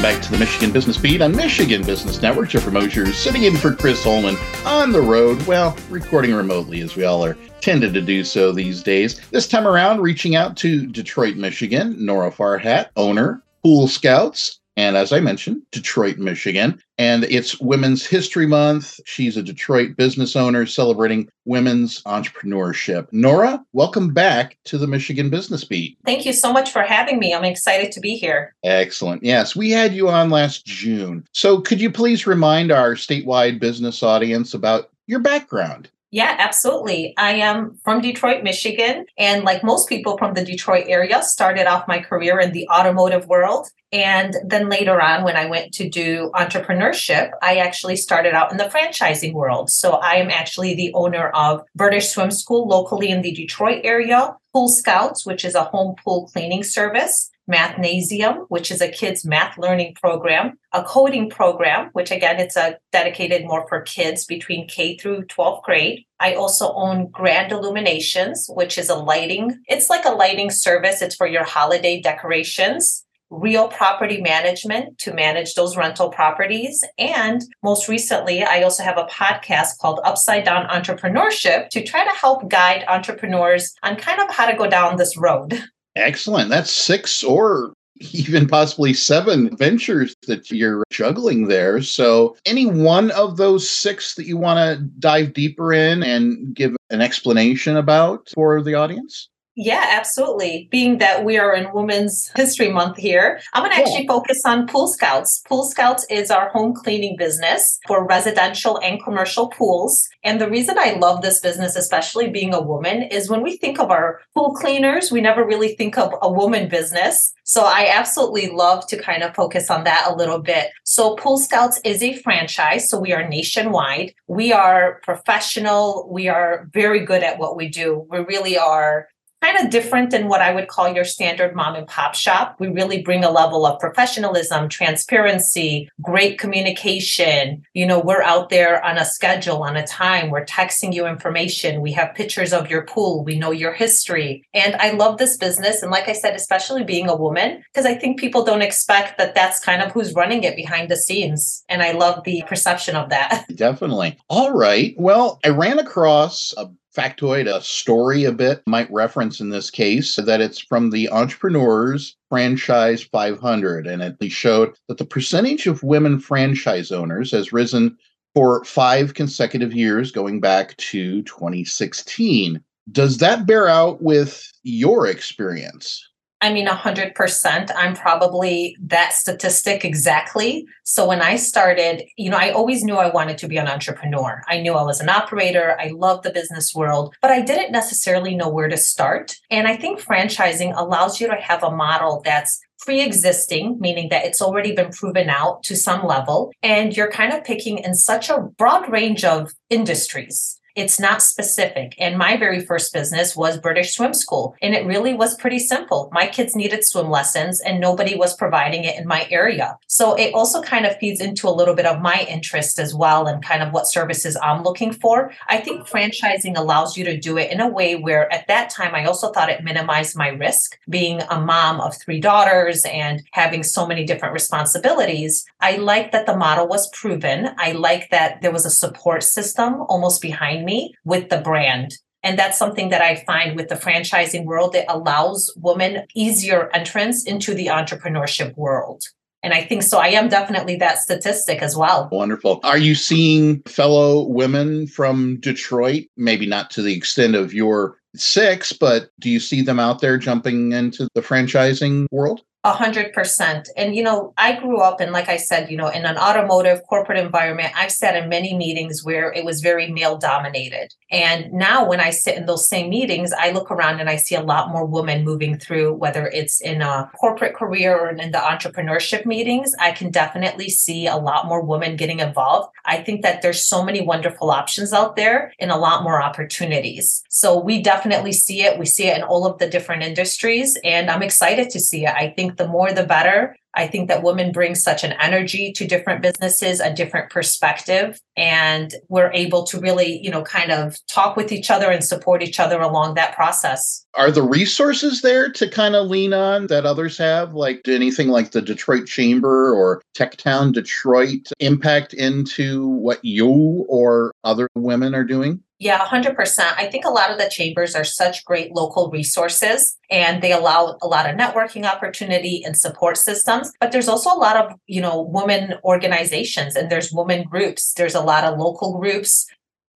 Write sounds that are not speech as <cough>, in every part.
Welcome back to the Michigan Business Beat on Michigan Business Network. Jeffrey Mosher sitting in for Chris Holman on the road. Well, recording remotely as we all are tended to do so these days. This time around, reaching out to Detroit, Michigan, Nora Farhat, owner, Pool Scouts, and as I mentioned, Detroit, Michigan. And it's Women's History Month. She's a Detroit business owner celebrating women's entrepreneurship. Nora, welcome back to the Michigan Business Beat. Thank you so much for having me. I'm excited to be here. Excellent. Yes, we had you on last June. So could you please remind our statewide business audience about your background? Yeah, absolutely. I am from Detroit, Michigan. And like most people from the Detroit area, started off my career in the automotive world. And then later on, when I went to do entrepreneurship, I actually started out in the franchising world. So I am actually the owner of British Swim School locally in the Detroit area, Pool Scouts, which is a home pool cleaning service, Mathnasium, which is a kids math learning program, a coding program, which again, it's a dedicated more for kids between K through 12th grade. I also own Grand Illuminations, which is a lighting. It's like a lighting service. It's for your holiday decorations real property management to manage those rental properties. And most recently, I also have a podcast called Upside Down Entrepreneurship to try to help guide entrepreneurs on kind of how to go down this road. <laughs> Excellent. That's six or <laughs> even possibly seven ventures that you're juggling there. So, any one of those six that you want to dive deeper in and give an explanation about for the audience? Yeah, absolutely. Being that we are in Women's History Month here, I'm going to actually focus on Pool Scouts. Pool Scouts is our home cleaning business for residential and commercial pools. And the reason I love this business, especially being a woman, is when we think of our pool cleaners, we never really think of a woman business. So I absolutely love to kind of focus on that a little bit. So Pool Scouts is a franchise. So we are nationwide. We are professional. We are very good at what we do. We really are kind of different than what I would call your standard mom and pop shop. We really bring a level of professionalism, transparency, great communication. You know, we're out there on a schedule, on a time. We're texting you information. We have pictures of your pool. We know your history. And I love this business. And like I said, especially being a woman, because I think people don't expect that that's kind of who's running it behind the scenes. And I love the perception of that. Definitely. All right. Well, I ran across a factoid, a story a bit, might reference in this case that it's from the Entrepreneurs Franchise 500. And it showed that the percentage of women franchise owners has risen for five consecutive years, going back to 2016. Does that bear out with your experience? I mean, 100%. I'm probably that statistic exactly. So when I started, you know, I always knew I wanted to be an entrepreneur. I knew I was an operator. I loved the business world, but I didn't necessarily know where to start. And I think franchising allows you to have a model that's pre existing, meaning that it's already been proven out to some level. And you're kind of picking in such a broad range of industries. It's not specific. And my very first business was British Swim School. And it really was pretty simple. My kids needed swim lessons and nobody was providing it in my area. So it also kind of feeds into a little bit of my interest as well and kind of what services I'm looking for. I think franchising allows you to do it in a way where at that time I also thought it minimized my risk being a mom of three daughters and having so many different responsibilities. I like that the model was proven. I like that there was a support system almost behind me with the brand. And that's something that I find with the franchising world that allows women easier entrance into the entrepreneurship world. And I think so. I am definitely that statistic as well. Wonderful. Are you seeing fellow women from Detroit, maybe not to the extent of your six, but do you see them out there jumping into the franchising world? A hundred percent. And, you know, I grew up in, like I said, you know, in an automotive corporate environment. I've sat in many meetings where it was very male dominated. And now when I sit in those same meetings, I look around and I see a lot more women moving through, whether it's in a corporate career or in the entrepreneurship meetings. I can definitely see a lot more women getting involved. I think that there's so many wonderful options out there and a lot more opportunities. So we definitely see it. We see it in all of the different industries. And I'm excited to see it. I think think the more the better. I think that women bring such an energy to different businesses, a different perspective, and we're able to really, you know, kind of talk with each other and support each other along that process. Are the resources there to kind of lean on that others have, like anything like the Detroit Chamber or Techtown Detroit, impact into what you or other women are doing? Yeah, 100%. I think a lot of the chambers are such great local resources and they allow a lot of networking opportunity and support systems, but there's also a lot of, you know, women organizations and there's women groups. There's a lot of local groups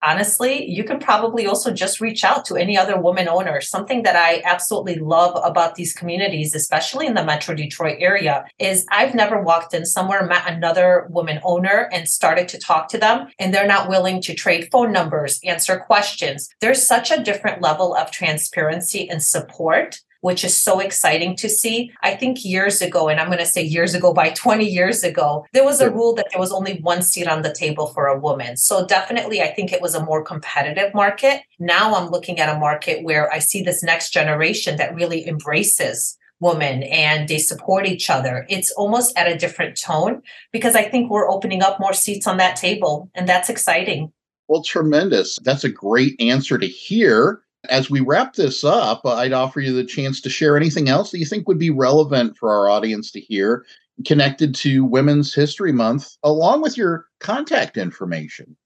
honestly, you can probably also just reach out to any other woman owner. Something that I absolutely love about these communities, especially in the Metro Detroit area, is I've never walked in somewhere, met another woman owner, and started to talk to them, and they're not willing to trade phone numbers, answer questions. There's such a different level of transparency and support which is so exciting to see. I think years ago, and I'm going to say years ago by <laughs> 20 years ago, there was a rule that there was only one seat on the table for a woman. So definitely, I think it was a more competitive market. Now I'm looking at a market where I see this next generation that really embraces women and they support each other. It's almost at a different tone because I think we're opening up more seats on that table, and that's exciting. Well, tremendous. That's a great answer to hear. As we wrap this up, uh, I'd offer you the chance to share anything else that you think would be relevant for our audience to hear connected to Women's History Month, along with your contact information.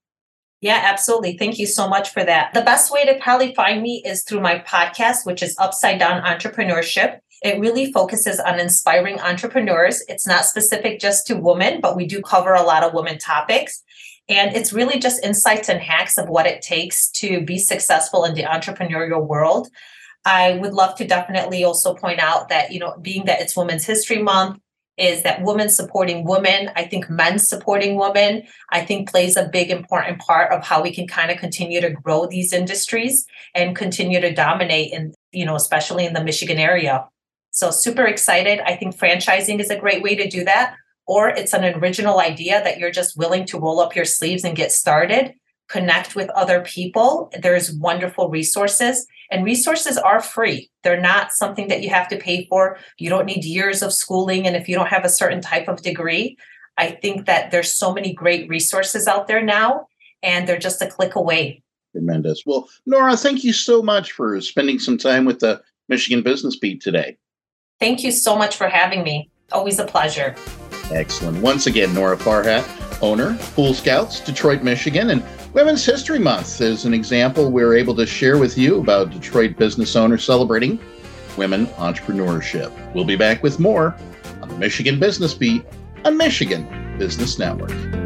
Yeah, absolutely. Thank you so much for that. The best way to probably find me is through my podcast, which is Upside Down Entrepreneurship. It really focuses on inspiring entrepreneurs. It's not specific just to women, but we do cover a lot of women topics. And it's really just insights and hacks of what it takes to be successful in the entrepreneurial world. I would love to definitely also point out that, you know, being that it's Women's History Month, is that women supporting women, I think men supporting women, I think plays a big important part of how we can kind of continue to grow these industries and continue to dominate in, you know, especially in the Michigan area. So super excited. I think franchising is a great way to do that or it's an original idea that you're just willing to roll up your sleeves and get started, connect with other people. There's wonderful resources, and resources are free. They're not something that you have to pay for. You don't need years of schooling. And if you don't have a certain type of degree, I think that there's so many great resources out there now, and they're just a click away. Tremendous. Well, Nora, thank you so much for spending some time with the Michigan Business Beat today. Thank you so much for having me. Always a pleasure. Excellent. Once again, Nora Farhat, owner, Pool Scouts, Detroit, Michigan, and Women's History Month is an example we're able to share with you about Detroit business owners celebrating women entrepreneurship. We'll be back with more on the Michigan Business Beat on Michigan Business Network.